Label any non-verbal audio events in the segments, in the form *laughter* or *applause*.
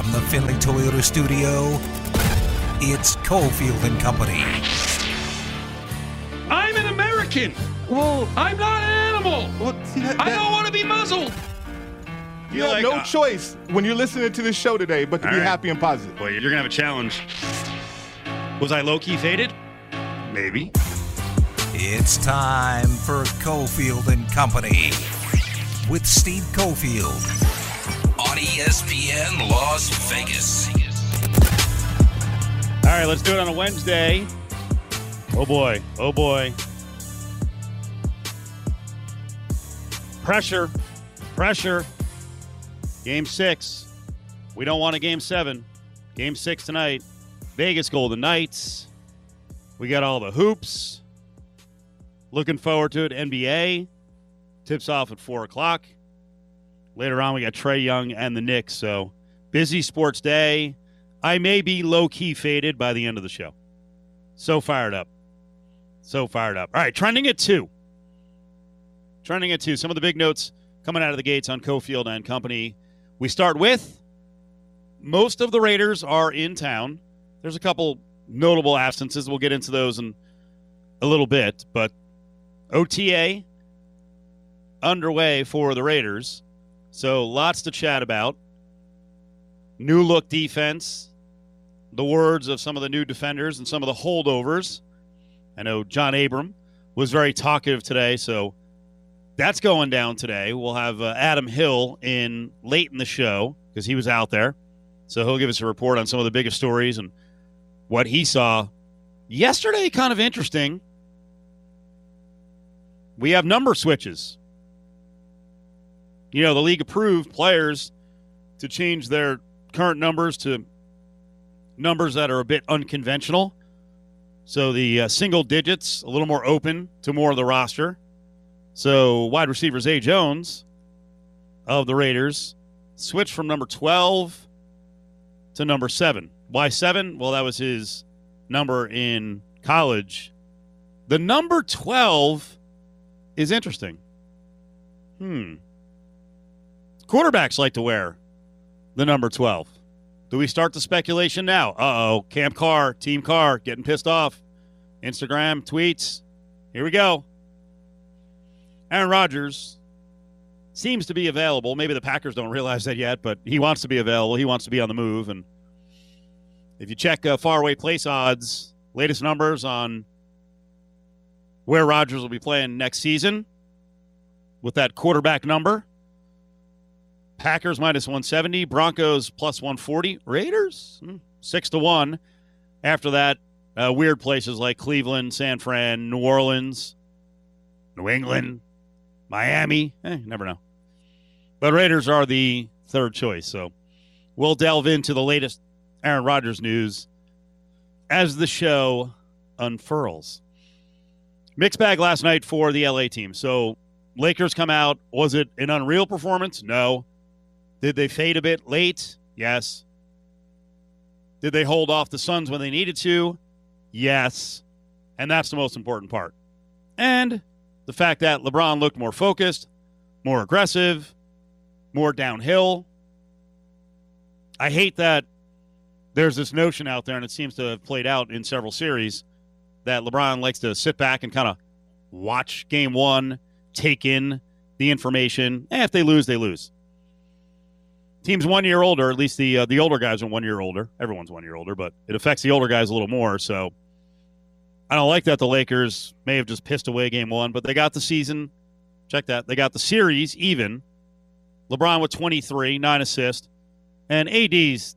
From the Findlay Toyota studio, it's Cofield and Company. I'm an American. Well, I'm not an animal. well see that, I that- don't want to be muzzled. you have like, no uh, choice when you're listening to this show today but to All be right. happy and positive. Well, you're gonna have a challenge. Was I low key faded? Maybe. It's time for Cofield and Company with Steve Cofield on ESPN Las Vegas. All right, let's do it on a Wednesday. Oh boy. Oh boy. Pressure. Pressure. Game six. We don't want a game seven. Game six tonight. Vegas Golden Knights. We got all the hoops. Looking forward to it. NBA tips off at four o'clock. Later on, we got Trae Young and the Knicks. So busy sports day. I may be low key faded by the end of the show. So fired up. So fired up. All right, trending at two. Trending at two. Some of the big notes coming out of the gates on Cofield and Company. We start with most of the Raiders are in town. There's a couple notable absences. We'll get into those in a little bit, but OTA underway for the Raiders. So lots to chat about. New look defense, the words of some of the new defenders and some of the holdovers. I know John Abram was very talkative today, so that's going down today. We'll have uh, Adam Hill in late in the show because he was out there. So he'll give us a report on some of the biggest stories and what he saw yesterday. Kind of interesting. We have number switches. You know, the league approved players to change their current numbers to numbers that are a bit unconventional. So the uh, single digits a little more open to more of the roster. So wide receiver Zay Jones of the Raiders switched from number 12 to number 7. Why 7? Well, that was his number in college. The number 12 is interesting. Hmm. Quarterbacks like to wear the number 12. Do we start the speculation now? Uh oh. Camp Carr, Team Carr, getting pissed off. Instagram, tweets. Here we go. Aaron Rodgers seems to be available. Maybe the Packers don't realize that yet, but he wants to be available. He wants to be on the move. And if you check uh, faraway place odds, latest numbers on where Rodgers will be playing next season with that quarterback number, Packers minus 170, Broncos plus 140, Raiders hmm, 6 to 1. After that, uh, weird places like Cleveland, San Fran, New Orleans, New England, Miami. Eh, never know. But Raiders are the third choice. So we'll delve into the latest Aaron Rodgers news as the show unfurls. Mixed bag last night for the LA team. So Lakers come out. Was it an unreal performance? No. Did they fade a bit late? Yes. Did they hold off the Suns when they needed to? Yes. And that's the most important part. And the fact that LeBron looked more focused, more aggressive, more downhill. I hate that there's this notion out there, and it seems to have played out in several series, that LeBron likes to sit back and kind of watch game one, take in the information. And if they lose, they lose. Team's one year older. At least the uh, the older guys are one year older. Everyone's one year older, but it affects the older guys a little more. So I don't like that the Lakers may have just pissed away game one, but they got the season. Check that. They got the series even. LeBron with 23, nine assists. And AD's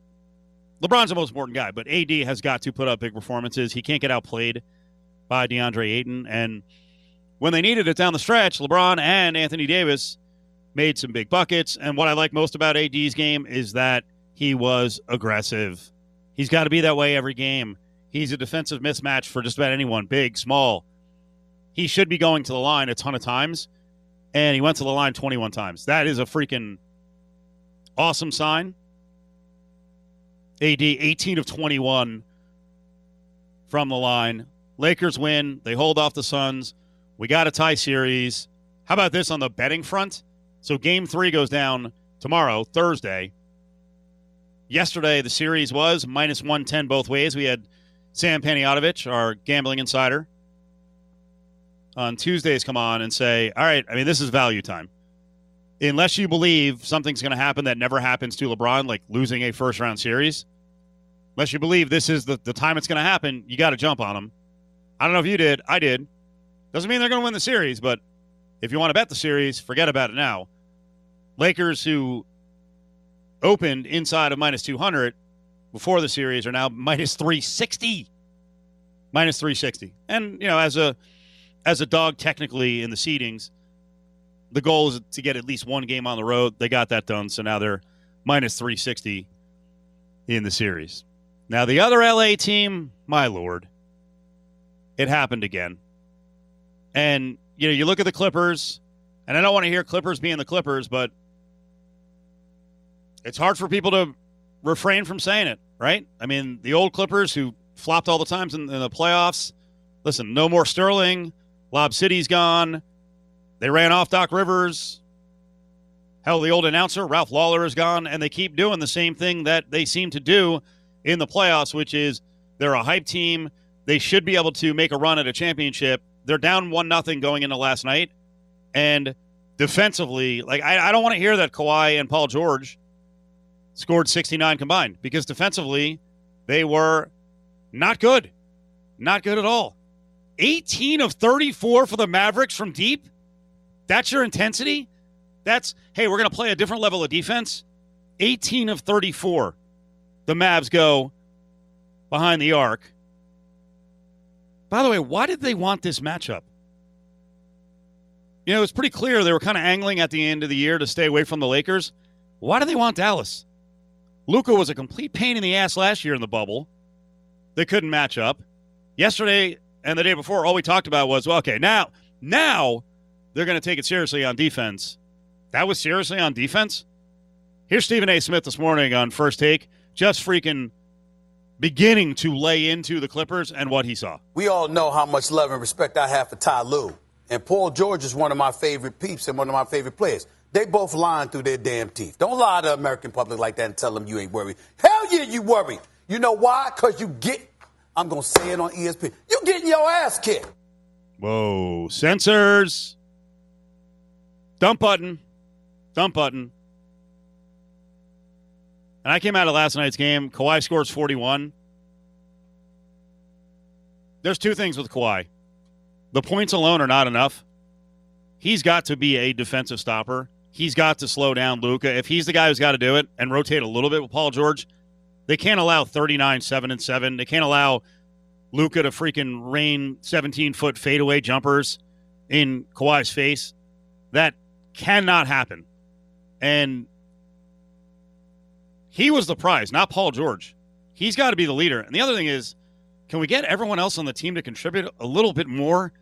LeBron's the most important guy, but AD has got to put up big performances. He can't get outplayed by DeAndre Ayton. And when they needed it down the stretch, LeBron and Anthony Davis made some big buckets. And what I like most about AD's game is that he was aggressive. He's got to be that way every game. He's a defensive mismatch for just about anyone, big, small. He should be going to the line a ton of times, and he went to the line 21 times. That is a freaking awesome sign. AD 18 of 21 from the line. Lakers win. They hold off the Suns. We got a tie series. How about this on the betting front? So game three goes down tomorrow, Thursday. Yesterday, the series was minus 110 both ways. We had Sam Panayotovich, our gambling insider, on Tuesdays come on and say, All right, I mean, this is value time. Unless you believe something's going to happen that never happens to LeBron, like losing a first round series, unless you believe this is the, the time it's going to happen, you got to jump on them. I don't know if you did. I did. Doesn't mean they're going to win the series, but if you want to bet the series, forget about it now. Lakers, who opened inside of minus 200 before the series, are now minus 360. Minus 360. And, you know, as a as a dog technically in the seedings, the goal is to get at least one game on the road. They got that done, so now they're minus 360 in the series. Now, the other LA team, my lord, it happened again. And, you know, you look at the Clippers, and I don't want to hear Clippers being the Clippers, but it's hard for people to refrain from saying it, right? I mean, the old Clippers who flopped all the times in, in the playoffs. Listen, no more Sterling. Lob City's gone. They ran off Doc Rivers. Hell, the old announcer, Ralph Lawler, is gone, and they keep doing the same thing that they seem to do in the playoffs, which is they're a hype team. They should be able to make a run at a championship. They're down one nothing going into last night, and defensively, like I, I don't want to hear that Kawhi and Paul George scored 69 combined because defensively they were not good, not good at all. 18 of 34 for the Mavericks from deep. That's your intensity. That's hey, we're going to play a different level of defense. 18 of 34. The Mavs go behind the arc. By the way, why did they want this matchup? You know, it's pretty clear they were kind of angling at the end of the year to stay away from the Lakers. Why do they want Dallas? Luka was a complete pain in the ass last year in the bubble. They couldn't match up. Yesterday and the day before, all we talked about was, well, okay, now, now they're going to take it seriously on defense. That was seriously on defense? Here's Stephen A. Smith this morning on First Take, just freaking beginning to lay into the Clippers and what he saw. We all know how much love and respect I have for Ty Lue. And Paul George is one of my favorite peeps and one of my favorite players. They both lying through their damn teeth. Don't lie to the American public like that and tell them you ain't worried. Hell yeah, you worried. You know why? Because you get, I'm going to say it on ESPN, you getting your ass kicked. Whoa, censors. Dump button. Dump button. And I came out of last night's game. Kawhi scores 41. There's two things with Kawhi. The points alone are not enough. He's got to be a defensive stopper. He's got to slow down Luka. If he's the guy who's got to do it and rotate a little bit with Paul George, they can't allow 39, 7 and 7. They can't allow Luka to freaking rain 17 foot fadeaway jumpers in Kawhi's face. That cannot happen. And he was the prize, not Paul George. He's got to be the leader. And the other thing is, can we get everyone else on the team to contribute a little bit more?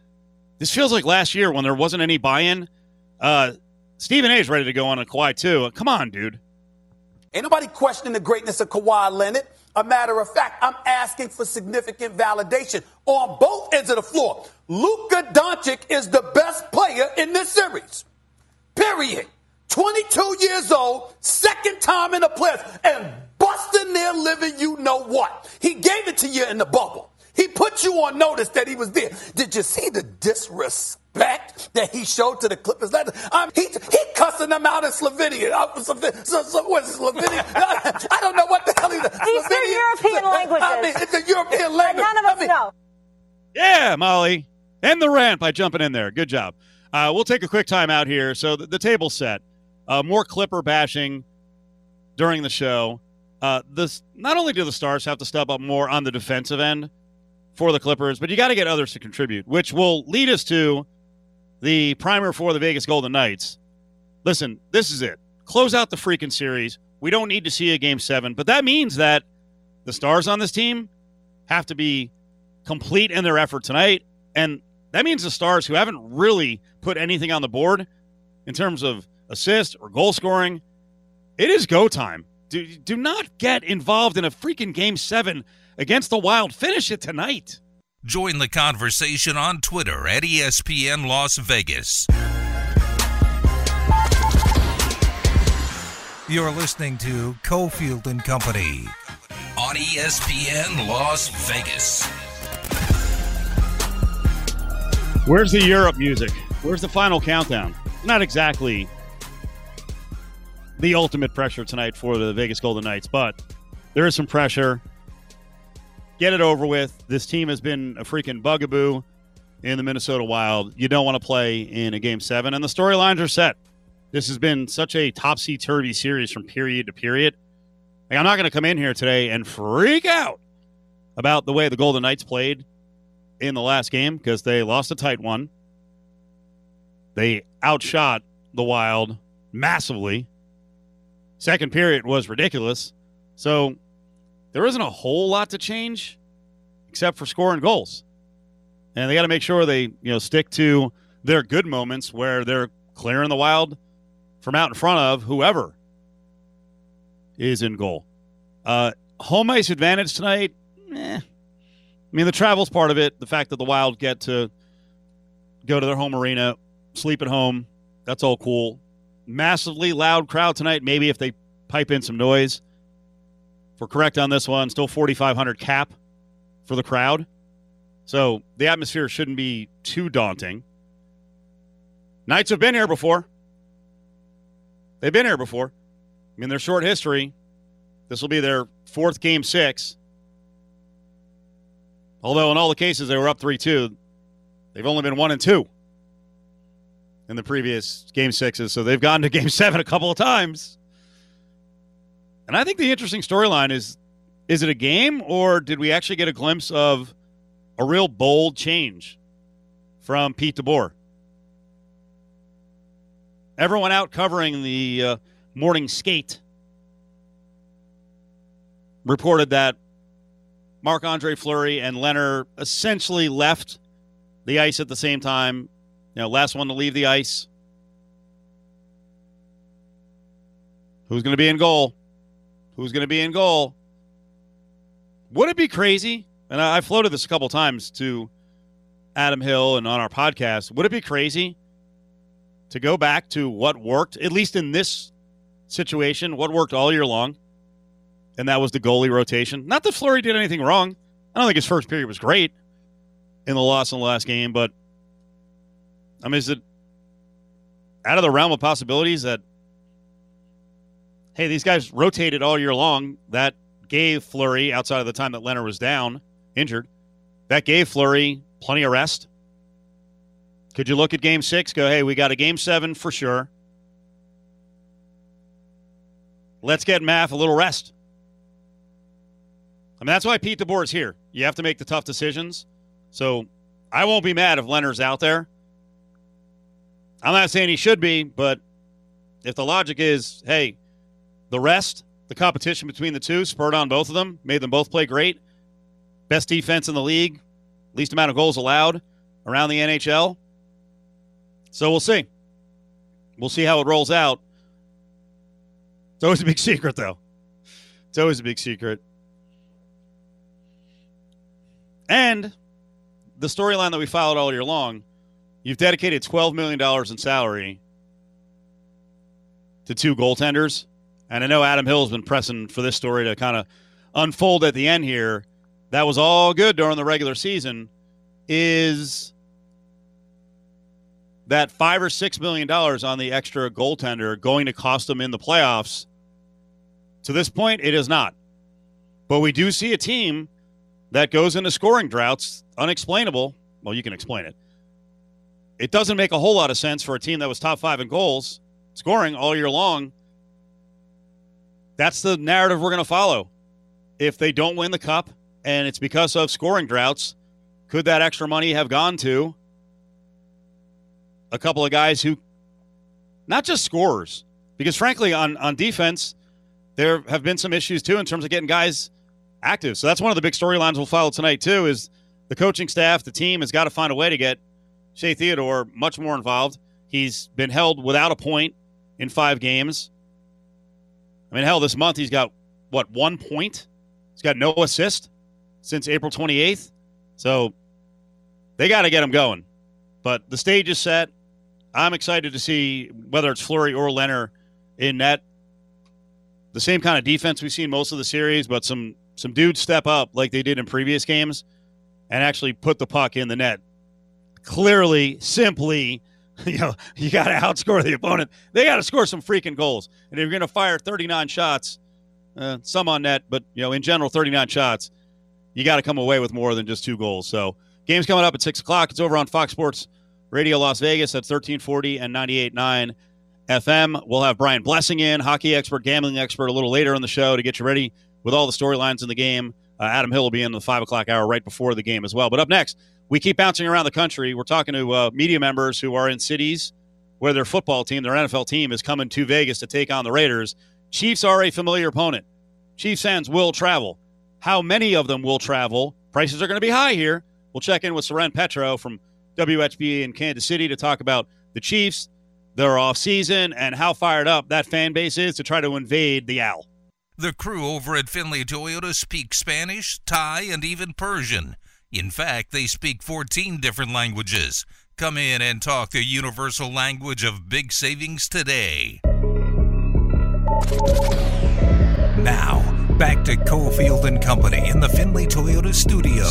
This feels like last year when there wasn't any buy in. Uh, Stephen A is ready to go on a Kawhi too. Come on, dude. Ain't nobody questioning the greatness of Kawhi Leonard. A matter of fact, I'm asking for significant validation on both ends of the floor. Luka Doncic is the best player in this series. Period. 22 years old, second time in the playoffs, and busting their living you know what. He gave it to you in the bubble. He put you on notice that he was there. Did you see the disrespect that he showed to the Clippers? Um, he, he cussing them out in Slovenia. Uh, so, so, what is Slovenia? I don't know what the hell he's. These are European languages. I mean, it's a European language. None of us I mean, know. Yeah, Molly. End the rant by jumping in there. Good job. Uh, we'll take a quick time out here. So the, the table's set. Uh, more Clipper bashing during the show. Uh, this not only do the Stars have to step up more on the defensive end for the Clippers, but you got to get others to contribute, which will lead us to the primer for the Vegas Golden Knights. Listen, this is it. Close out the freaking series. We don't need to see a game seven, but that means that the stars on this team have to be complete in their effort tonight. And that means the stars who haven't really put anything on the board in terms of assist or goal scoring, it is go time. Do, do not get involved in a freaking game seven against the Wild. Finish it tonight. Join the conversation on Twitter at ESPN Las Vegas. You're listening to Cofield and Company. on ESPN Las Vegas. Where's the Europe music? Where's the final countdown? Not exactly the ultimate pressure tonight for the Vegas Golden Knights, but there is some pressure. Get it over with. This team has been a freaking bugaboo in the Minnesota Wild. You don't want to play in a game seven, and the storylines are set. This has been such a topsy turvy series from period to period. Like, I'm not going to come in here today and freak out about the way the Golden Knights played in the last game because they lost a tight one. They outshot the Wild massively. Second period was ridiculous. So there isn't a whole lot to change except for scoring goals. And they got to make sure they, you know, stick to their good moments where they're clearing the Wild from out in front of whoever is in goal. Uh, home ice advantage tonight, eh. I mean, the travel's part of it. The fact that the Wild get to go to their home arena, sleep at home, that's all cool. Massively loud crowd tonight. Maybe if they pipe in some noise. We're correct on this one, still 4,500 cap for the crowd. So the atmosphere shouldn't be too daunting. Knights have been here before. They've been here before. I mean, their short history. This will be their fourth game six. Although in all the cases they were up three two, they've only been one and two in the previous game sixes. So they've gotten to *laughs* game seven a couple of times. And I think the interesting storyline is is it a game or did we actually get a glimpse of a real bold change from Pete DeBoer? Everyone out covering the uh, morning skate reported that Marc Andre Fleury and Lehner essentially left the ice at the same time. You know, last one to leave the ice. Who's going to be in goal? Who's going to be in goal? Would it be crazy? And I, I floated this a couple times to Adam Hill and on our podcast. Would it be crazy to go back to what worked, at least in this situation, what worked all year long? and that was the goalie rotation. Not that Fleury did anything wrong. I don't think his first period was great in the loss in the last game, but I mean, is it out of the realm of possibilities that hey, these guys rotated all year long? That gave Fleury outside of the time that Lehner was down, injured. That gave Fleury plenty of rest. Could you look at game six, go, hey, we got a game seven for sure. Let's get Math a little rest. I mean, that's why Pete DeBoer is here. You have to make the tough decisions. So I won't be mad if Lehner's out there. I'm not saying he should be, but if the logic is, hey, the rest, the competition between the two, spurred on both of them, made them both play great. Best defense in the league, least amount of goals allowed around the NHL. So we'll see. We'll see how it rolls out. It's always a big *laughs* secret, though. It's always a big secret. And the storyline that we followed all year long, you've dedicated $12 million in salary to two goaltenders. And I know Adam Hill's been pressing for this story to kind of unfold at the end here. That was all good during the regular season. Is that five or six million dollars on the extra goaltender going to cost them in the playoffs? To this point, it is not. But we do see a team that goes into scoring droughts, unexplainable. Well, you can explain it. It doesn't make a whole lot of sense for a team that was top five in goals, scoring all year long. That's the narrative we're going to follow. If they don't win the cup and it's because of scoring droughts, could that extra money have gone to a couple of guys who, not just scorers, because frankly, on, on defense, there have been some issues too in terms of getting guys active. So that's one of the big storylines we'll follow tonight too. Is the coaching staff, the team has got to find a way to get Shea Theodore much more involved. He's been held without a point in five games. I mean, hell, this month he's got what one point? He's got no assist since April 28th. So they got to get him going. But the stage is set. I'm excited to see whether it's Fleury or Lehner in net. the same kind of defense we've seen most of the series, but some some dudes step up like they did in previous games and actually put the puck in the net. Clearly, simply, *laughs* you know, you got to outscore the opponent. They got to score some freaking goals. And if you're going to fire 39 shots, uh, some on net, but you know, in general, 39 shots, you got to come away with more than just two goals. So, game's coming up at six o'clock. It's over on Fox Sports Radio Las Vegas at 1340 and 98.9 FM. We'll have Brian Blessing in, hockey expert, gambling expert, a little later on the show to get you ready with all the storylines in the game. Uh, Adam Hill will be in the five o'clock hour right before the game as well. But up next, we keep bouncing around the country. We're talking to uh, media members who are in cities where their football team, their NFL team, is coming to Vegas to take on the Raiders. Chiefs are a familiar opponent. Chiefs fans will travel. How many of them will travel? Prices are going to be high here. We'll check in with Soren Petro from WHB in Kansas City to talk about the Chiefs, their off season, and how fired up that fan base is to try to invade the Owl. The crew over at Findlay Toyota speak Spanish, Thai, and even Persian. In fact, they speak 14 different languages. Come in and talk the universal language of big savings today. Now, back to Cofield and Company in the Findlay Toyota studio.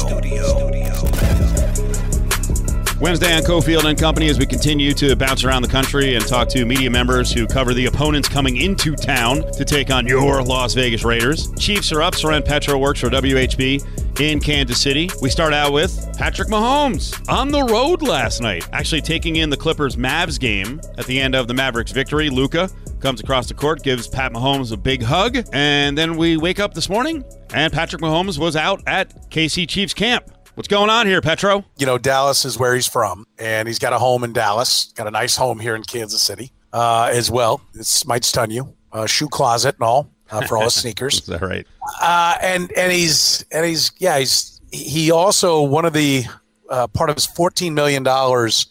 Wednesday on Cofield and Company as we continue to bounce around the country and talk to media members who cover the opponents coming into town to take on your Las Vegas Raiders. Chiefs are up. Soren Petro works for WHB in Kansas City. We start out with Patrick Mahomes on the road last night, actually taking in the Clippers Mavs game at the end of the Mavericks victory. Luka comes across the court, gives Pat Mahomes a big hug, and then we wake up this morning and Patrick Mahomes was out at KC Chiefs camp. What's going on here, Petro? You know, Dallas is where he's from, and he's got a home in Dallas. Got a nice home here in Kansas City uh, as well. This might stun you. Uh, shoe closet and all uh, for all his *laughs* sneakers. Is that right? Uh, and and he's and he's yeah he's he also one of the uh, part of his fourteen million dollars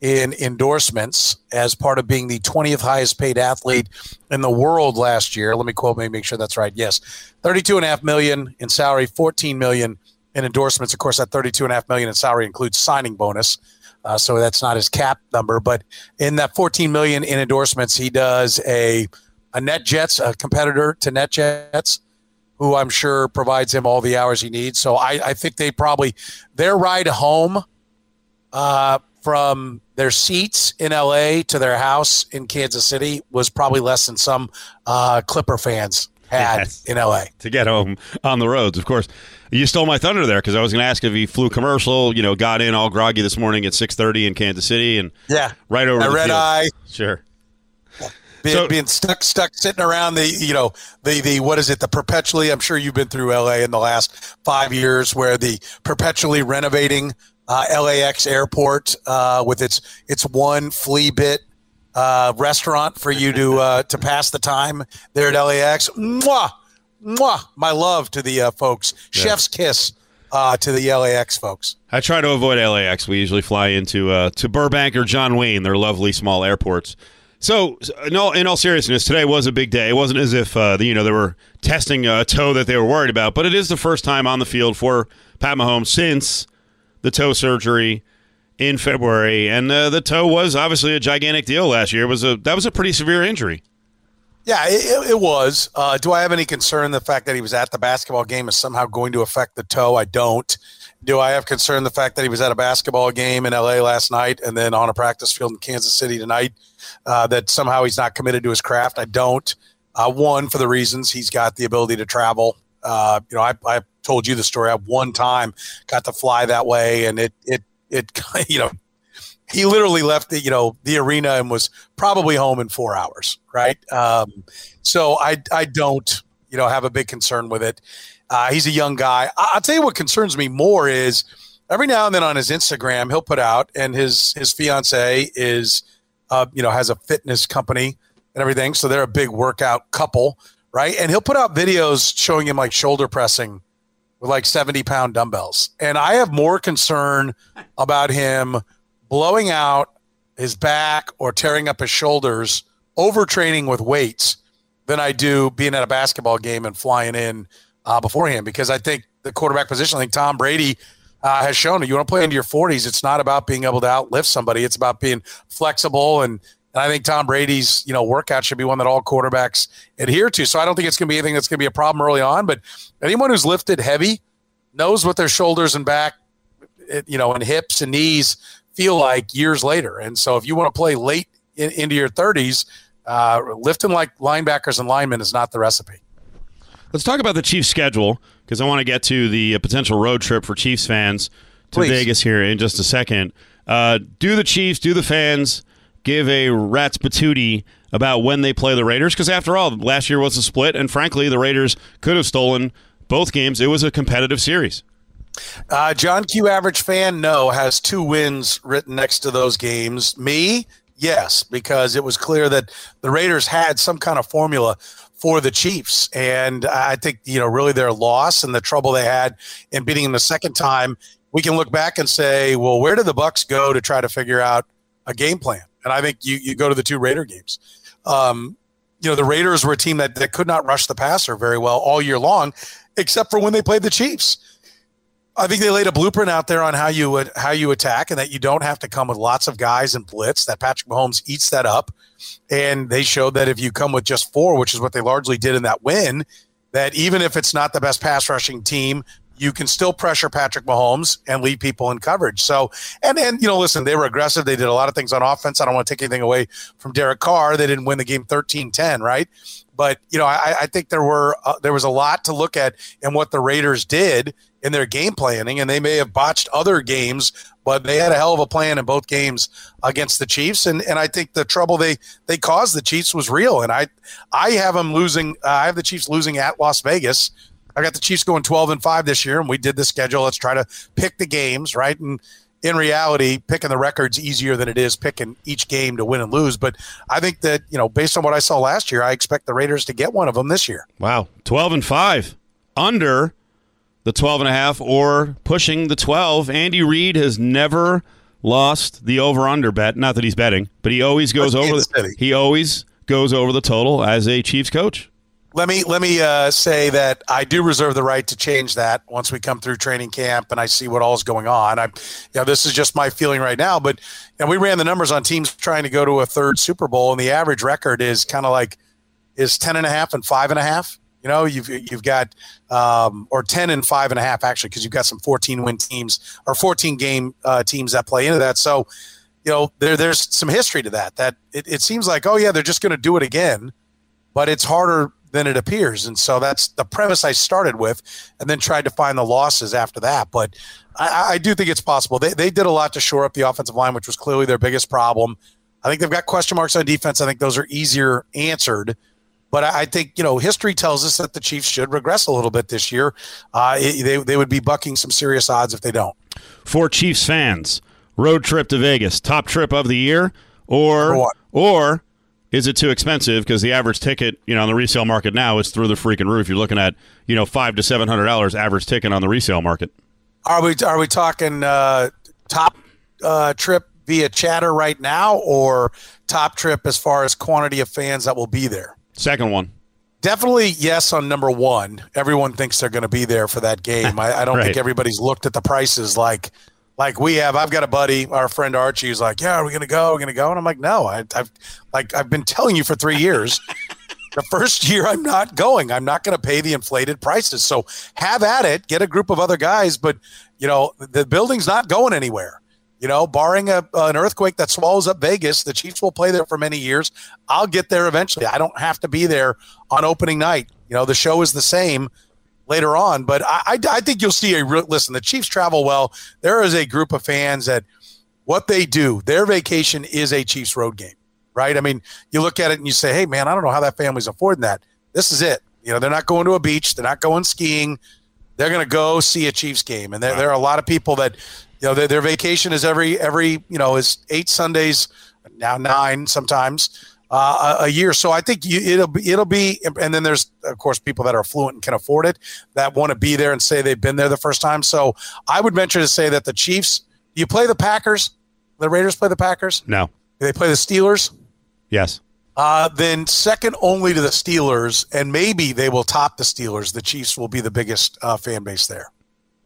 in endorsements as part of being the 20th highest paid athlete in the world last year. Let me quote me, make sure that's right. Yes. 32 and a half million in salary, 14 million in endorsements. Of course, that 32 and a half million in salary includes signing bonus. Uh, so that's not his cap number, but in that 14 million in endorsements, he does a a NetJets, a competitor to NetJets, who I'm sure provides him all the hours he needs. So I, I think they probably their ride home uh, from their seats in LA to their house in Kansas City was probably less than some uh, Clipper fans had Yes. in LA. to get home on the roads. Of course, you stole my thunder there because I was going to ask if he flew commercial. You know, got in all groggy this morning at six thirty in Kansas City, and Yeah, right over red field. eye. Sure. being, So- being stuck stuck sitting around the you know the the what is it the perpetually i'm sure you've been through la in the last five years where the perpetually renovating uh, lax airport uh, with its its one flea bit uh, restaurant for you to uh, to pass the time there at lax Mwah! Mwah! my love to the uh, folks chef's kiss uh, to the lax folks I try to avoid LAX. We usually fly into uh, to Burbank or John Wayne. They're lovely small airports. So, no, in all seriousness, today was a big day. It wasn't as if uh, you know they were testing a toe that they were worried about, but it is the first time on the field for Pat Mahomes since the toe surgery in February, and uh, the toe was obviously a gigantic deal last year. It was a that was a pretty severe injury. Yeah, it, it- was. Uh, do I have any concern the fact that he was at the basketball game is somehow going to affect the toe? I don't. Do I have concern the fact that he was at a basketball game in LA last night and then on a practice field in Kansas City tonight uh, that somehow he's not committed to his craft? I don't. Uh, one, for the reasons he's got the ability to travel. Uh, you know, I, I told you the story. I one time got to fly that way, and it it it *laughs* you know he literally left the you know the arena and was probably home in four hours right? Um, so i i don't you know have a big concern with it. Uh, he's a young guy. I, i'll tell you what concerns me more is every now and then on his instagram he'll put out and his his fiance is uh, you know has a fitness company and everything so they're a big workout couple right? And he'll put out videos showing him like shoulder pressing with like 70 pound dumbbells and i have more concern about him blowing out his back or tearing up his shoulders, overtraining with weights, than I do being at a basketball game and flying in uh, beforehand. Because I think the quarterback position, I think Tom Brady uh, has shown that you want to play into your 40s. It's not about being able to outlift somebody. It's about being flexible and And I think Tom Brady's, you know, workout should be one that all quarterbacks adhere to. So I don't think it's going to be anything that's going to be a problem early on. But anyone who's lifted heavy knows what their shoulders and back, you know, and hips and knees feel like years later. And so if you want to play late in, into your 30s, uh, lifting like linebackers and linemen is not the recipe. Let's talk about the Chiefs' schedule because I want to get to the uh, potential road trip for Chiefs fans to Please. Vegas here in just a second. Uh, do the Chiefs, do the fans give a rat's patootie about when they play the Raiders? Because after all, last year was a split, and frankly, the Raiders could have stolen both games. It was a competitive series. Uh, John Q. Average fan, no, has two wins written next to those games. Me, yes, because it was clear that the Raiders had some kind of formula for the Chiefs. And I think, you know, really their loss and the trouble they had in beating them the second time, we can look back and say, well, where did the Bucks go to try to figure out a game plan? And I think you, you go to the two Raider games. Um, you know, the Raiders were a team that, that could not rush the passer very well all year long, except for when they played the Chiefs. I think they laid a blueprint out there on how you would how you attack, and that you don't have to come with lots of guys and blitz. That Patrick Mahomes eats that up, and they showed that if you come with just four, which is what they largely did in that win, that even if it's not the best pass rushing team, you can still pressure Patrick Mahomes and leave people in coverage. So, and and you know, listen, they were aggressive. They did a lot of things on offense. I don't want to take anything away from Derek Carr. They didn't win the game 13-10, right? But you know, I, I think there were uh, there was a lot to look at in what the Raiders did in their game planning, and they may have botched other games, but they had a hell of a plan in both games against the Chiefs, and and I think the trouble they they caused the Chiefs was real, and I I have them losing. Uh, I have the Chiefs losing at Las Vegas. I got the Chiefs going twelve and five this year, and we did the schedule. Let's try to pick the games, right? And in reality, picking the record's easier than it is picking each game to win and lose. But I think that, you know, based on what I saw last year, I expect the Raiders to get one of them this year. Wow, 12 and 5 under the 12 and a half or pushing the 12. Andy Reid has never lost the over under bet. Not that he's betting, but he always goes over the, City. he always goes over the total as a Chiefs coach. Let me let me uh, say that I do reserve the right to change that once we come through training camp and I see what all is going on. I, you know, this is just my feeling right now. But and we ran the numbers on teams trying to go to a third Super Bowl, and the average record is kind of like is ten and a half and five and a half. You know, you've you've got um, or ten and five and a half actually, because you've got some fourteen win teams or fourteen game uh, teams that play into that. So, you know, there there's some history to that. That it, it seems like oh yeah, they're just going to do it again, but it's harder than it appears. And so that's the premise I started with, and then tried to find the losses after that. But I, I do think it's possible. They, they did a lot to shore up the offensive line, which was clearly their biggest problem. I think they've got question marks on defense. I think those are easier answered. But I I think, you know, history tells us that the Chiefs should regress a little bit this year. Uh, it- they, they would be bucking some serious odds if they don't. For Chiefs fans, road trip to Vegas, top trip of the year, or or is it too expensive? Because the average ticket, you know, on the resale market now is through the freaking roof. You're looking at, you know, five to seven hundred dollars average ticket on the resale market. Are we are we talking uh, top uh, trip via chatter right now, or top trip as far as quantity of fans that will be there? Second one. Definitely yes on number one. Everyone thinks they're going to be there for that game. *laughs* I, I don't Right. think everybody's looked at the prices like like we have. I've got a buddy, our friend Archie, who's like, "Yeah, are we going to go? We're to go?" And I'm like, "No, I, I've like I've been telling you for three years." *laughs* the first year I'm not going. I'm not going to pay the inflated prices. So have at it. Get a group of other guys, but you know the building's not going anywhere. You know, barring a, an earthquake that swallows up Vegas, the Chiefs will play there for many years. I'll get there eventually. I don't have to be there on opening night. You know, the show is the same later on, but I, I, I think you'll see a real listen. The Chiefs travel well. There is a group of fans that what they do, their vacation is a Chiefs road game, right? I mean, you look at it and you say, hey, man, I don't know how that family's affording that. This is it. You know, they're not going to a beach, they're not going skiing. They're going to go see a Chiefs game, and there, there are a lot of people that, you know, their, their vacation is every every you know is eight Sundays, now nine sometimes uh, a, a year. So I think you, it'll be it'll be, and then there's of course people that are fluent and can afford it that want to be there and say they've been there the first time. So I would venture to say that the Chiefs. You play the Packers. The Raiders play the Packers. No. They play the Steelers. Yes. Uh, then second only to the Steelers, and maybe they will top the Steelers. The Chiefs will be the biggest uh, fan base there.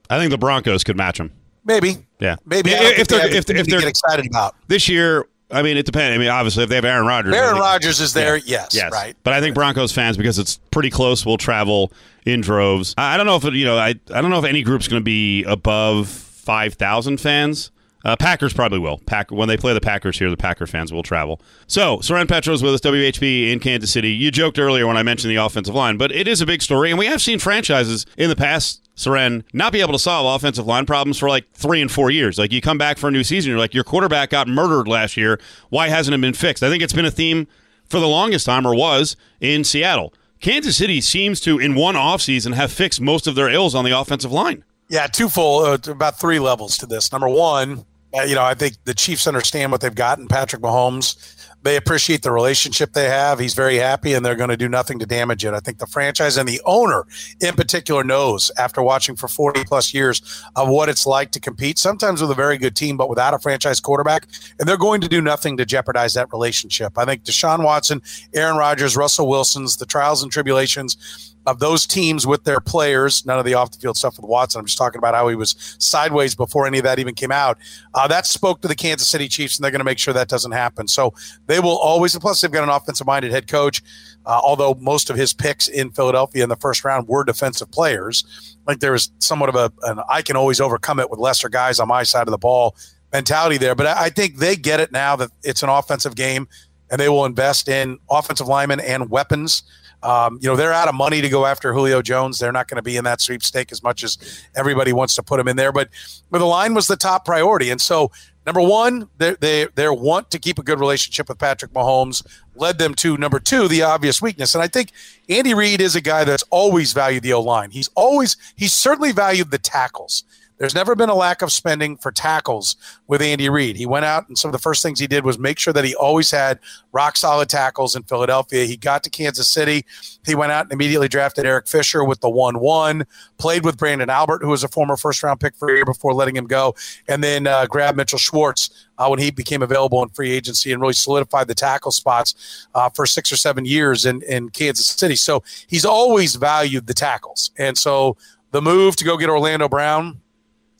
I think the Broncos could match them. Maybe. Yeah. Maybe. If they they're if they're, if they're get excited about. this year, I mean, it depends. I mean, obviously, if they have Aaron Rodgers, Aaron Rodgers is there. Yeah. Yes, Yes, right. But I think Broncos fans, because it's pretty close, will travel in droves. I don't know if it, you know. I I don't know if any group's going to be above five thousand fans. Uh, Packers probably will. Pack when they play the Packers here, the Packer fans will travel. So Soren Petros with us, WHB in Kansas City. You joked earlier when I mentioned the offensive line, but it is a big story, and we have seen franchises in the past. Soren not be able to solve offensive line problems for like three and four years. Like you come back for a new season, you're like your quarterback got murdered last year. Why hasn't it been fixed? I think it's been a theme for the longest time, or was in Seattle. Kansas City seems to, in one offseason, have fixed most of their ills on the offensive line. Yeah, twofold, uh, about three levels to this. Number one, uh, you know, I think the Chiefs understand what they've gotten. Patrick Mahomes, they appreciate the relationship they have. He's very happy, and they're going to do nothing to damage it. I think the franchise and the owner, in particular, knows after watching for 40 plus years of what it's like to compete, sometimes with a very good team, but without a franchise quarterback. And they're going to do nothing to jeopardize that relationship. I think Deshaun Watson, Aaron Rodgers, Russell Wilson's, the trials and tribulations of those teams with their players, none of the off the field stuff with Watson. I'm just talking about how he was sideways before any of that even came out. Uh, that spoke to the Kansas City Chiefs, and they're going to make sure that doesn't happen. So they will always, plus, they've got an offensive minded head coach, uh, although most of his picks in Philadelphia in the first round were defensive players. Like there was somewhat of a, an I can always overcome it with lesser guys on my side of the ball mentality there. But I, I think they get it now that it's an offensive game and they will invest in offensive linemen and weapons. Um, you know, they're out of money to go after Julio Jones. They're not going to be in that sweepstake as much as everybody wants to put him in there. But, but the line was the top priority. And so, number one, they, they, they want to keep a good relationship with Patrick Mahomes, led them to number two, the obvious weakness. And I think Andy Reid is a guy that's always valued the O line. He's always, he's certainly valued the tackles. There's never been a lack of spending for tackles with Andy Reid. He went out and some of the first things he did was make sure that he always had rock solid tackles in Philadelphia. He got to Kansas City. He went out and immediately drafted Eric Fisher with the 1 1, played with Branden Albert, who was a former first round pick for a year before letting him go, and then uh, grabbed Mitchell Schwartz uh, when he became available in free agency and really solidified the tackle spots uh, for six or seven years in, in Kansas City. So he's always valued the tackles. And so the move to go get Orlando Brown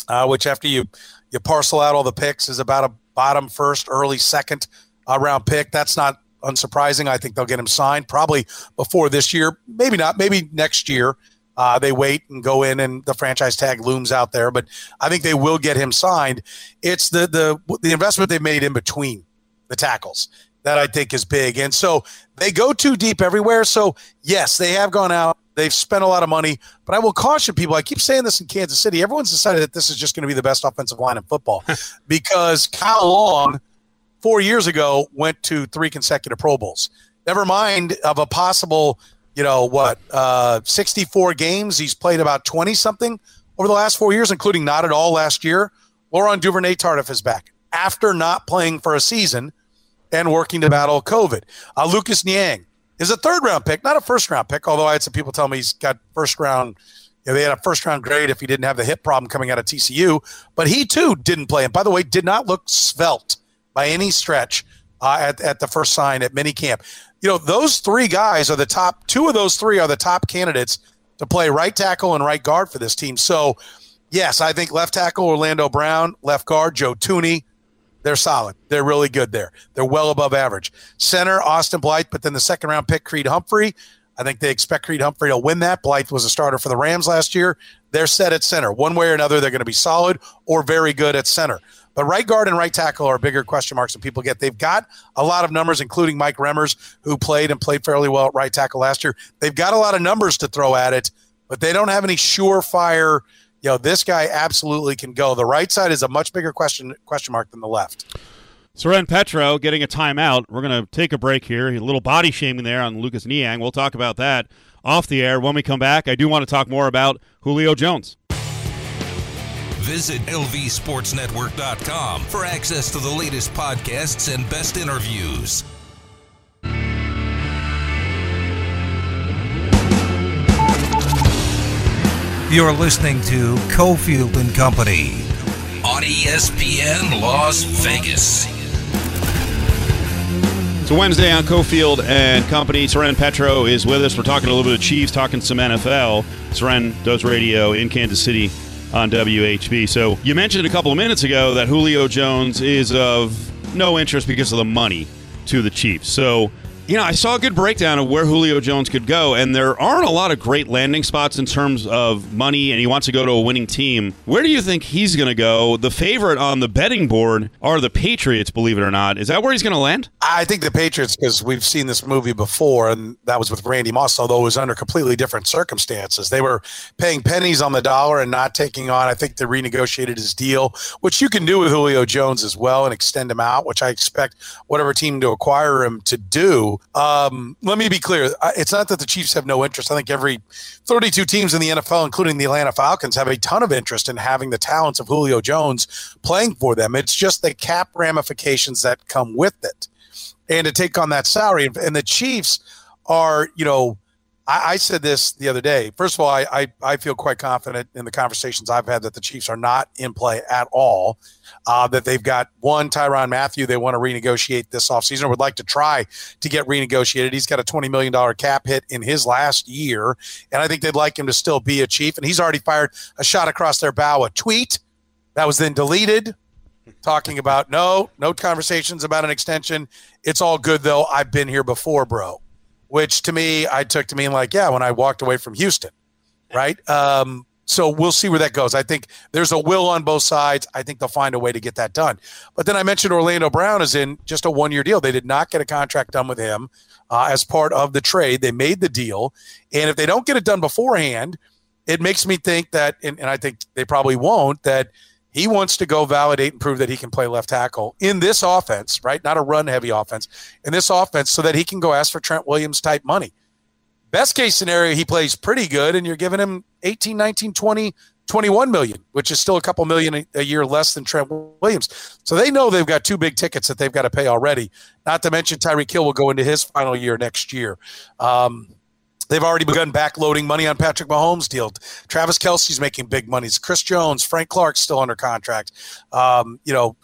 uh, which after you you parcel out all the picks is about a bottom first, early second uh, round pick. That's not unsurprising. I think they'll get him signed probably before this year. Maybe not. Maybe next year. Uh, they wait and go in, and the franchise tag looms out there. But I think they will get him signed. It's the the the investment they made in between the tackles that I think is big. And so they go too deep everywhere. So yes, they have gone out. They've spent a lot of money, but I will caution people. I keep saying this in Kansas City. Everyone's decided that this is just going to be the best offensive line in football *laughs* because Kyle Long, four years ago, went to three consecutive Pro Bowls. Never mind of a possible, you know, what, uh, 64 games. He's played about 20 something over the last four years, including not at all last year. Laurent Duvernay Tardif is back after not playing for a season and working to battle COVID. Uh, Lucas Niang is a third round pick, not a first round pick, although I had some people tell me he's got first round. You know, they had a first round grade if he didn't have the hip problem coming out of TCU, but he too didn't play. And by the way, did not look svelte by any stretch uh, at, at the first sign at minicamp. You know, those three guys are the top, two of those three are the top candidates to play right tackle and right guard for this team. So, yes, I think left tackle Orlando Brown, left guard Joe Thuney, they're solid. They're really good there. They're well above average. Center, Austin Blythe, but then the second round pick, Creed Humphrey. I think they expect Creed Humphrey to win that. Blythe was a starter for the Rams last year. They're set at center. One way or another, they're going to be solid or very good at center. But right guard and right tackle are bigger question marks than people get. They've got a lot of numbers, including Mike Remmers, who played and played fairly well at right tackle last year. They've got a lot of numbers to throw at it, but they don't have any surefire – you know, this guy absolutely can go. The right side is a much bigger question question mark than the left. Soren Petro getting a timeout. We're going to take a break here. A little body shaming there on Lucas Niang. We'll talk about that off the air when we come back. I do want to talk more about Julio Jones. Visit lvsportsnetwork.com for access to the latest podcasts and best interviews. You're listening to Cofield and Company on ESPN Las Vegas. It's a Wednesday on Cofield and Company. Soren Petro is with us. We're talking a little bit of Chiefs, talking some NFL. Soren does radio in Kansas City on WHB. So you mentioned a couple of minutes ago that Julio Jones is of no interest because of the money to the Chiefs. So you know, I saw a good breakdown of where Julio Jones could go, and there aren't a lot of great landing spots in terms of money, and he wants to go to a winning team. Where do you think he's going to go? The favorite on the betting board are the Patriots, believe it or not. Is that where he's going to land? I think the Patriots, because we've seen this movie before, and that was with Randy Moss, although it was under completely different circumstances. They were paying pennies on the dollar and not taking on, I think they renegotiated his deal, which you can do with Julio Jones as well and extend him out, which I expect whatever team to acquire him to do. Um, let me be clear. It's not that the Chiefs have no interest. I think every 32 teams in the NFL, including the Atlanta Falcons, have a ton of interest in having the talents of Julio Jones playing for them. It's just the cap ramifications that come with it. And to take on that salary. And the Chiefs are, you know, I, I said this the other day. First of all, I, I, I feel quite confident in the conversations I've had that the Chiefs are not in play at all. Uh, that they've got one Tyrann Mathieu they want to renegotiate this offseason or would like to try to get renegotiated. He's got a $20 million cap hit in his last year. And I think they'd like him to still be a Chief. And he's already fired a shot across their bow, a tweet that was then deleted talking about no, no conversations about an extension. It's all good though. I've been here before, bro which to me I took to mean like, yeah, when I walked away from Houston, right? Um, so we'll see where that goes. I think there's a will on both sides. I think they'll find a way to get that done. But then I mentioned Orlando Brown is in just a one year deal. They did not get a contract done with him uh, as part of the trade. They made the deal. And if they don't get it done beforehand, it makes me think that, and, and I think they probably won't, that he wants to go validate and prove that he can play left tackle in this offense, right? Not a run heavy offense, in this offense, so that he can go ask for Trent Williams type money. Best case scenario, he plays pretty good and you're giving him 18, 19, 20, 21 million, which is still a couple million a, year less than Trent Williams. So they know they've got two big tickets that they've got to pay already. Not to mention Tyreek Hill will go into his final year next year. Um, They've already begun backloading money on Patrick Mahomes' deal. Travis Kelce's making big monies. Chris Jones, Frank Clark's still under contract. Um, you know,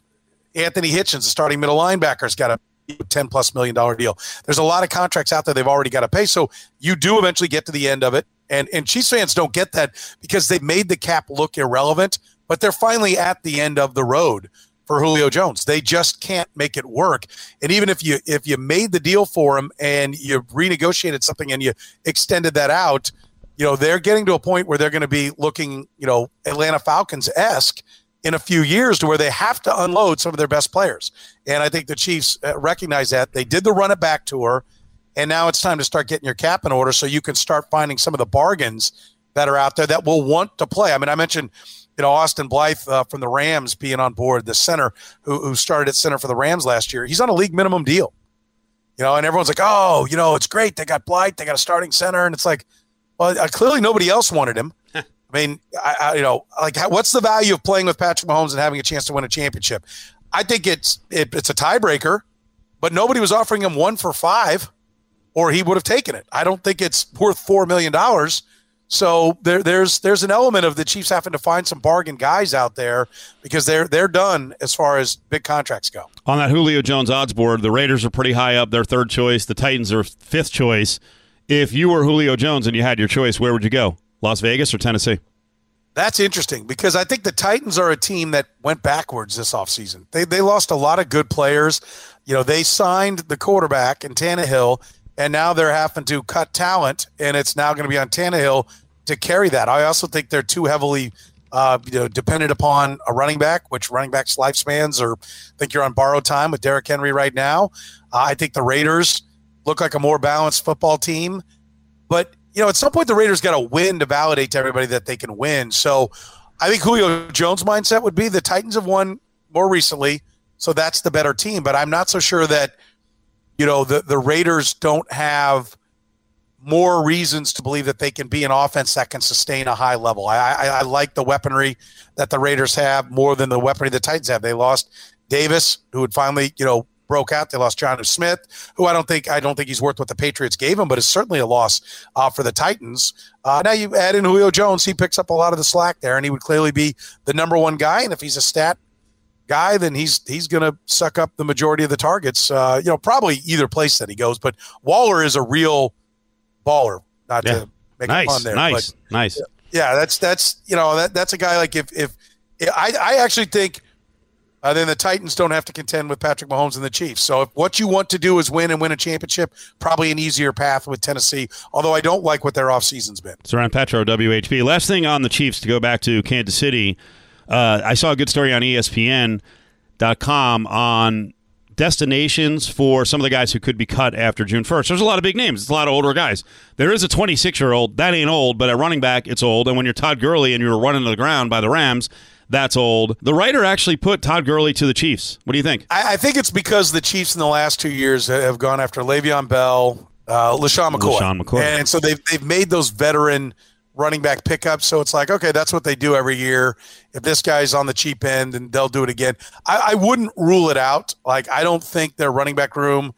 Anthony Hitchens, the starting middle linebacker, has got a 10 plus million dollar deal. There's a lot of contracts out there they've already got to pay. So you do eventually get to the end of it. And and Chiefs fans don't get that because they've made the cap look irrelevant, but they're finally at the end of the road for Julio Jones. They just can't make it work. And even if you if you made the deal for him and you renegotiated something and you extended that out, you know, they're getting to a point where they're going to be looking, you know, Atlanta Falcons esque in a few years to where they have to unload some of their best players. And I think the Chiefs uh, recognize that. They did the run it back tour, and now it's time to start getting your cap in order so you can start finding some of the bargains that are out there that will want to play. I mean, I mentioned you know, Austin Blythe uh, from the Rams being on board, the center who, who started at center for the Rams last year. He's on a league minimum deal, you know, and everyone's like, oh, you know, it's great. They got Blythe, they got a starting center. And it's like, well, uh, clearly nobody else wanted him. I mean, I, I, you know, like, what's the value of playing with Patrick Mahomes and having a chance to win a championship? I think it's it, it's a tiebreaker, but nobody was offering him one for five, or he would have taken it. I don't think it's worth four million dollars so there, there's there's an element of the Chiefs having to find some bargain guys out there because they're they're done as far as big contracts go. On that Julio Jones odds board, the Raiders are pretty high up. They're third choice. The Titans are fifth choice. If you were Julio Jones and you had your choice, where would you go? Las Vegas or Tennessee? That's interesting because I think the Titans are a team that went backwards this offseason. They they lost a lot of good players. You know, they signed the quarterback in Tannehill, and now they're having to cut talent, and it's now going to be on Tannehill to carry that. I also think they're too heavily uh, you know, dependent upon a running back, which running backs' lifespans are. I think you're on borrowed time with Derrick Henry right now. Uh, I think the Raiders look like a more balanced football team, but you know, at some point the Raiders got to win to validate to everybody that they can win. So, I think Julio Jones' mindset would be the Titans have won more recently, so that's the better team. But I'm not so sure that you know the the Raiders don't have more reasons to believe that they can be an offense that can sustain a high level. I, I, I, like the weaponry that the Raiders have more than the weaponry the Titans have. They lost Davis, who had finally, you know, broke out. They lost Jonnu Smith, who I don't think I don't think he's worth what the Patriots gave him, but is certainly a loss uh, for the Titans. Uh, now you add in Julio Jones, he picks up a lot of the slack there, and he would clearly be the number one guy. And if he's a stat guy, then he's he's going to suck up the majority of the targets. Uh, you know, probably either place that he goes. But Waller is a real baller. Not yeah. to make nice, fun there, nice, but, nice. Yeah, that's that's you know that that's a guy like if if I I actually think uh, then the Titans don't have to contend with Patrick Mahomes and the Chiefs. So if what you want to do is win and win a championship, probably an easier path with Tennessee. Although I don't like what their offseason's been. Soren Petro, WHB. Last thing on the Chiefs to go back to Kansas City. Uh, I saw a good story on ESPN.com on destinations for some of the guys who could be cut after June 1st. There's a lot of big names. It's a lot of older guys. There is a 26 year old. That ain't old, but at running back, it's old. And when you're Todd Gurley and you're running to the ground by the Rams, that's old. The writer actually put Todd Gurley to the Chiefs. What do you think? I, I think it's because the Chiefs in the last two years have gone after Le'Veon Bell, uh, LeSean McCoy. LeSean McCoy. And so they've, they've made those veteran running back pickups. So it's like, okay, that's what they do every year. If this guy's on the cheap end, then they'll do it again. I, I wouldn't rule it out. Like, I don't think their running back room.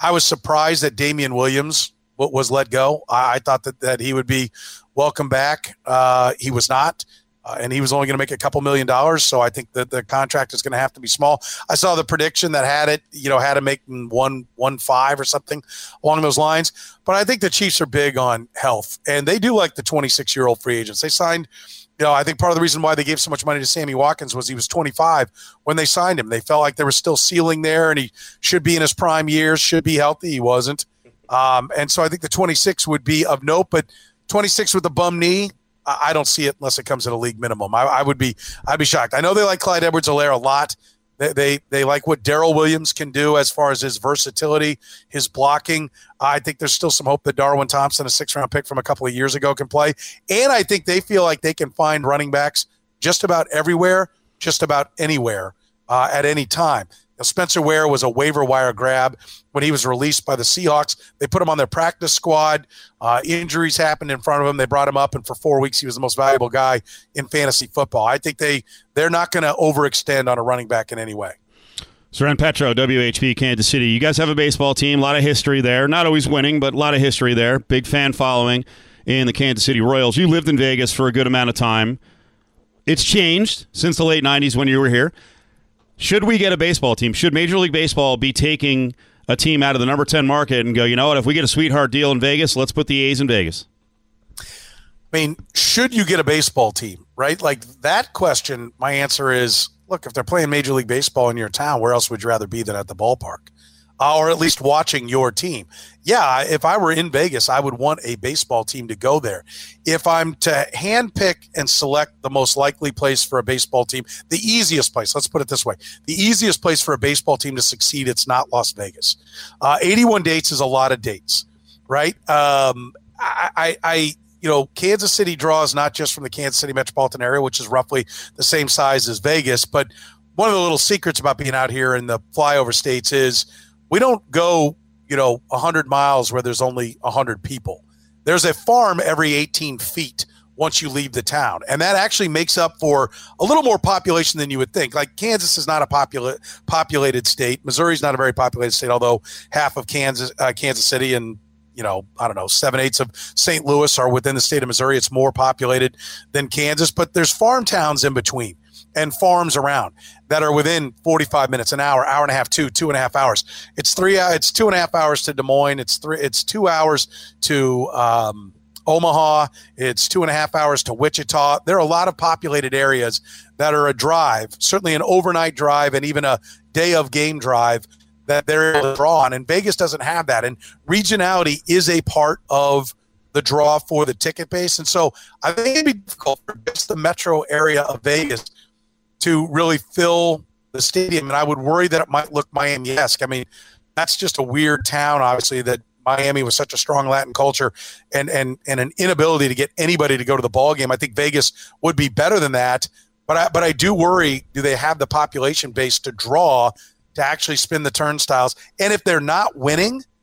I was surprised that Damien Williams was let go. I, I thought that, that he would be welcome back. Uh, he was not uh, and he was only going to make a couple million dollars. So I think that the contract is going to have to be small. I saw the prediction that had it, you know, had him making one one five or something along those lines. But I think the Chiefs are big on health, and they do like the 26 year old free agents. They signed. You know, I think part of the reason why they gave so much money to Sammy Watkins was he was 25 when they signed him. They felt like there was still ceiling there, and he should be in his prime years, should be healthy. He wasn't, um, and so I think the 26 would be of note. But 26 with a bum knee, I don't see it unless it comes at a league minimum. I, I would be I'd be shocked. I know they like Clyde Edwards-Helaire a lot. They, they, they like what Darrel Williams can do as far as his versatility, his blocking. I think there's still some hope that Darwin Thompson, a six round pick from a couple of years ago, can play. And I think they feel like they can find running backs just about everywhere, just about anywhere uh, at any time. Now, Spencer Ware was a waiver wire grab when he was released by the Seahawks. They put him on their practice squad. Uh, injuries happened in front of him. They brought him up, and for four weeks, he was the most valuable guy in fantasy football. I think they they're not going to overextend on a running back in any way. Soren Petro, WHB Kansas City. You guys have a baseball team, a lot of history there. Not always winning, but a lot of history there. Big fan following in the Kansas City Royals. You lived in Vegas for a good amount of time. It's changed since the late 90s when you were here. Should we get a baseball team? Should Major League Baseball be taking a team out of the number 10 market and go, you know what, if we get a sweetheart deal in Vegas, let's put the A's in Vegas? I mean, should you get a baseball team, right? Like that question, my answer is look, if they're playing Major League Baseball in your town, where else would you rather be than at the ballpark? Uh, or at least watching your team. Yeah, if I were in Vegas, I would want a baseball team to go there. If I'm to handpick and select the most likely place for a baseball team, the easiest place, let's put it this way the easiest place for a baseball team to succeed, it's not Las Vegas. Uh, 81 dates is a lot of dates, right? Um, I, I, I you know, Kansas City draws not just from the Kansas City metropolitan area, which is roughly the same size as Vegas, but one of the little secrets about being out here in the flyover states is we don't go, you know, 100 miles where there's only 100 people. There's a farm every 18 feet once you leave the town. And that actually makes up for a little more population than you would think. Like Kansas is not a popula- populated state. Missouri's not a very populated state, although half of Kansas, uh, Kansas City and you know, I don't know, seven eighths of St. Louis are within the state of Missouri. It's more populated than Kansas, but there's farm towns in between and farms around that are within 45 minutes, an hour, hour and a half, two, two and a half hours. It's three, uh, it's two and a half hours to Des Moines. It's three, it's two hours to um, Omaha. It's two and a half hours to Wichita. There are a lot of populated areas that are a drive, certainly an overnight drive and even a day of game drive that they're able to draw on. And Vegas doesn't have that. And regionality is a part of the draw for the ticket base. And so I think it'd be difficult for just the metro area of Vegas to really fill the stadium. And I would worry that it might look Miami esque. I mean, that's just a weird town, obviously, that Miami was such a strong Latin culture and and and an inability to get anybody to go to the ball game. I think Vegas would be better than that. But I but I do worry, do they have the population base to draw to actually spin the turnstiles? And if they're not winning –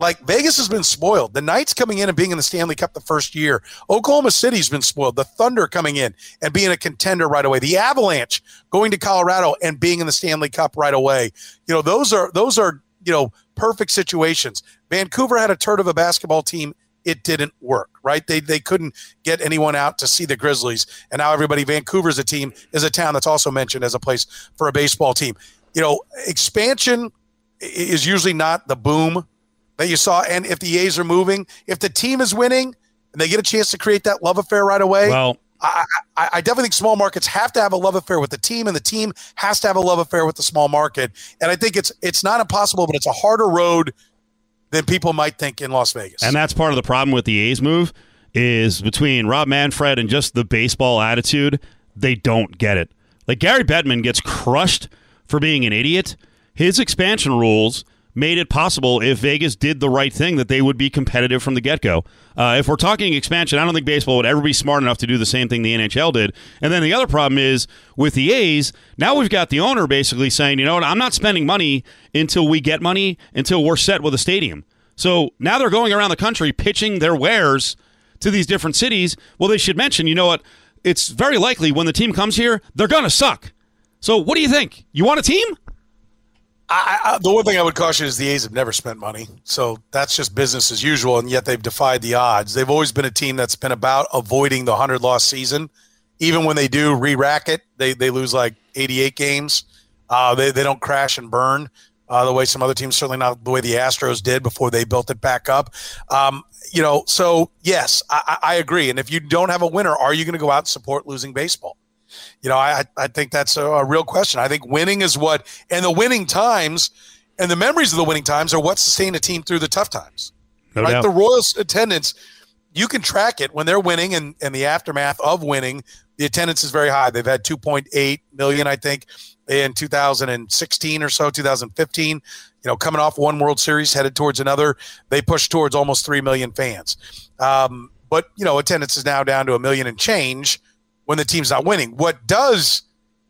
like Vegas has been spoiled. The Knights coming in and being in the Stanley Cup the first year. Oklahoma City's been spoiled. The Thunder coming in and being a contender right away. The Avalanche going to Colorado and being in the Stanley Cup right away. You know, those are those are, you know, perfect situations. Vancouver had a turd of a basketball team. It didn't work, right? They they couldn't get anyone out to see the Grizzlies. And now everybody Vancouver's a team is a town that's also mentioned as a place for a baseball team. You know, expansion is usually not the boom that you saw. And if the A's are moving, if the team is winning and they get a chance to create that love affair right away, well, I, I, I definitely think small markets have to have a love affair with the team, and the team has to have a love affair with the small market. And I think it's it's not impossible, but it's a harder road than people might think in Las Vegas. And that's part of the problem with the A's move is between Rob Manfred and just the baseball attitude, they don't get it. Like Gary Bettman gets crushed for being an idiot. His expansion rules made it possible if Vegas did the right thing that they would be competitive from the get go. Uh, if we're talking expansion, I don't think baseball would ever be smart enough to do the same thing the NHL did. And then the other problem is with the A's, now we've got the owner basically saying, you know what, I'm not spending money until we get money, until we're set with a stadium. So now they're going around the country pitching their wares to these different cities. Well, they should mention, you know what, it's very likely when the team comes here, they're going to suck. So what do you think? You want a team? I, I, the one thing I would caution is the A's have never spent money, so that's just business as usual. And yet they've defied the odds. They've always been a team that's been about avoiding the hundred loss season. Even when they do re-rack it, they they lose like eighty eight games. Uh, they they don't crash and burn uh, the way some other teams, certainly not the way the Astros did before they built it back up. Um, you know, so yes, I, I agree. And if you don't have a winner, are you going to go out and support losing baseball? You know, I I think that's a, a, real question. I think winning is what, and the winning times and the memories of the winning times are what sustain a team through the tough times. No right? Doubt. The Royals attendance, you can track it when they're winning and, and the aftermath of winning. The attendance is very high. They've had 2.8 million, I think, in 2016 or so, 2015. You know, coming off one World Series, headed towards another, they pushed towards almost 3 million fans. Um, but, you know, attendance is now down to a million and change when the team's not winning. What does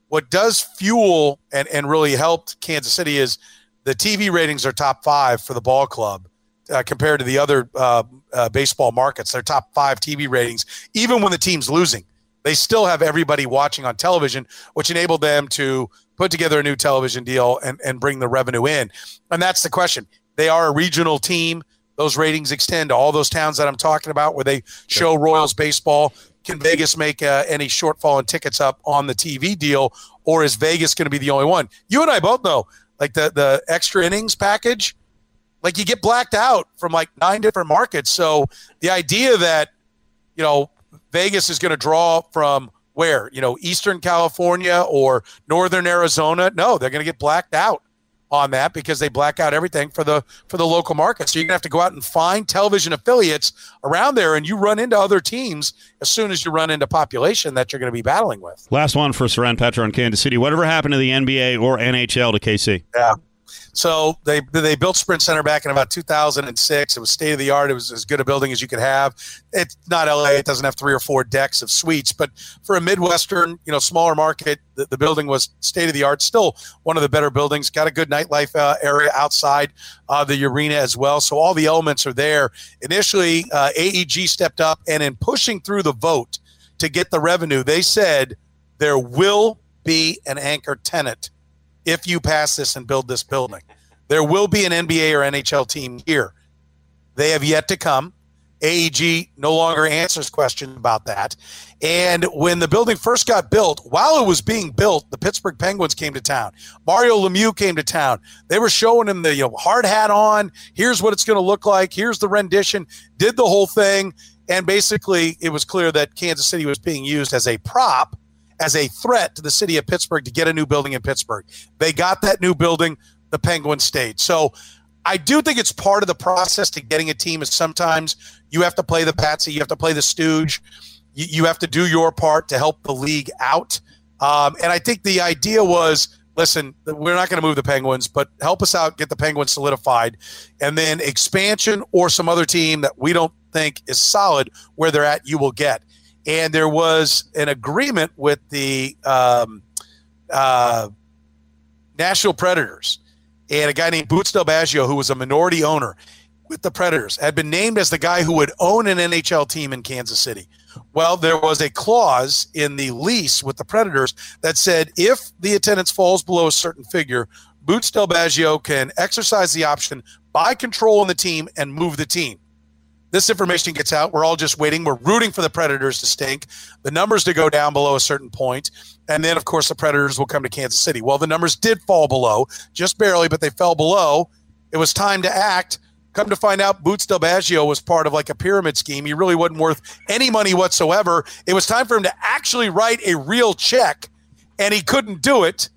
what does fuel and, and really helped Kansas City is the TV ratings are top five for the ball club uh, compared to the other uh, uh, baseball markets. They're top five TV ratings, even when the team's losing. They still have everybody watching on television, which enabled them to put together a new television deal and, and bring the revenue in. And that's the question. They are a regional team. Those ratings extend to all those towns that I'm talking about where they show Royals baseball can Vegas make uh, any shortfall in tickets up on the TV deal, or is Vegas going to be the only one? You and I both know, like the the extra innings package, like you get blacked out from like nine different markets. So the idea that you know Vegas is going to draw from where you know Eastern California or Northern Arizona, no, they're going to get blacked out on that because they black out everything for the for the local market. So you're gonna have to go out and find television affiliates around there, and you run into other teams as soon as you run into population that you're going to be battling with. Last one for Soren Petro in Kansas City. Whatever happened to the NBA or NHL to KC? Yeah, so they they built Sprint Center back in about 2006. It was state of the art. It was as good a building as you could have. It's not LA. It doesn't have three or four decks of suites, but for a midwestern, you know, smaller market, the, the building was state of the art. Still one of the better buildings. Got a good nightlife uh, area outside uh, the arena as well. So all the elements are there. Initially, uh, AEG stepped up, and in pushing through the vote to get the revenue, they said there will be an anchor tenant if you pass this and build this building. There will be an NBA or NHL team here. They have yet to come. AEG no longer answers questions about that. And when the building first got built, while it was being built, the Pittsburgh Penguins came to town. Mario Lemieux came to town. They were showing him the you know, hard hat on. Here's what it's going to look like. Here's the rendition. Did the whole thing. And basically, it was clear that Kansas City was being used as a prop as a threat to the city of Pittsburgh to get a new building in Pittsburgh. They got that new building, the Penguins stayed. So I do think it's part of the process to getting a team is sometimes you have to play the patsy, you have to play the stooge, you, you have to do your part to help the league out. Um, and I think the idea was listen, we're not going to move the Penguins, but help us out, get the Penguins solidified, and then expansion or some other team that we don't think is solid where they're at, you will get and there was an agreement with the um, uh, Nashville Predators and a guy named Boots Del Biaggio, who was a minority owner with the Predators, had been named as the guy who would own an NHL team in Kansas City. Well, there was a clause in the lease with the Predators that said if the attendance falls below a certain figure, Boots Del Biaggio can exercise the option, buy control in the team, and move the team. This information gets out. We're all just waiting. We're rooting for the Predators to stink, the numbers to go down below a certain point, and then, of course, the Predators will come to Kansas City. Well, the numbers did fall below, just barely, but they fell below. It was time to act. Come to find out, Boots Del Biaggio was part of like a pyramid scheme. He really wasn't worth any money whatsoever. It was time for him to actually write a real check, and he couldn't do it.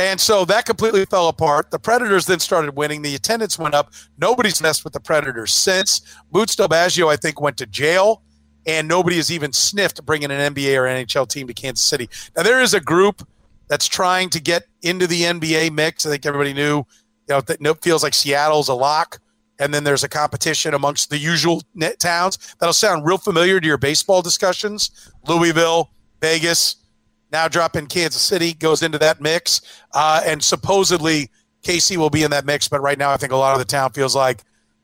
And so that completely fell apart. The Predators then started winning. The attendance went up. Nobody's messed with the Predators since. Boots Del Biaggio, I think, went to jail, and nobody has even sniffed bringing an NBA or NHL team to Kansas City. Now, there is a group that's trying to get into the NBA mix. I think everybody knew, you know, that nope feels like Seattle's a lock and then there's a competition amongst the usual net towns that'll sound real familiar to your baseball discussions. Louisville, Vegas, now dropping Kansas City goes into that mix, uh, and supposedly KC will be in that mix. But right now, I think a lot of the town feels like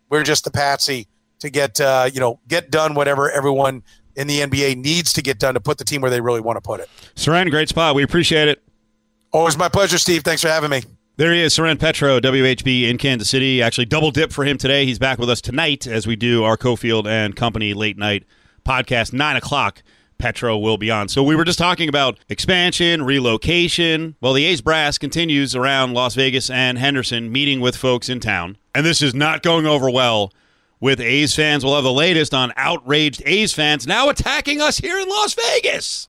we're just a patsy to get uh, you know get done whatever everyone in the NBA needs to get done to put the team where they really want to put it. Soren, great spot. We appreciate it. Always my pleasure, Steve. Thanks for having me. There he is, Soren Petro, WHB in Kansas City. Actually, double dip for him today. He's back with us tonight as we do our Cofield and Company late night podcast, 9 o'clock. Petro will be on. So we were just talking about expansion, relocation. Well, the A's brass continues around Las Vegas and Henderson, meeting with folks in town. And this is not going over well with A's fans. We'll have the latest on outraged A's fans now attacking us here in Las Vegas.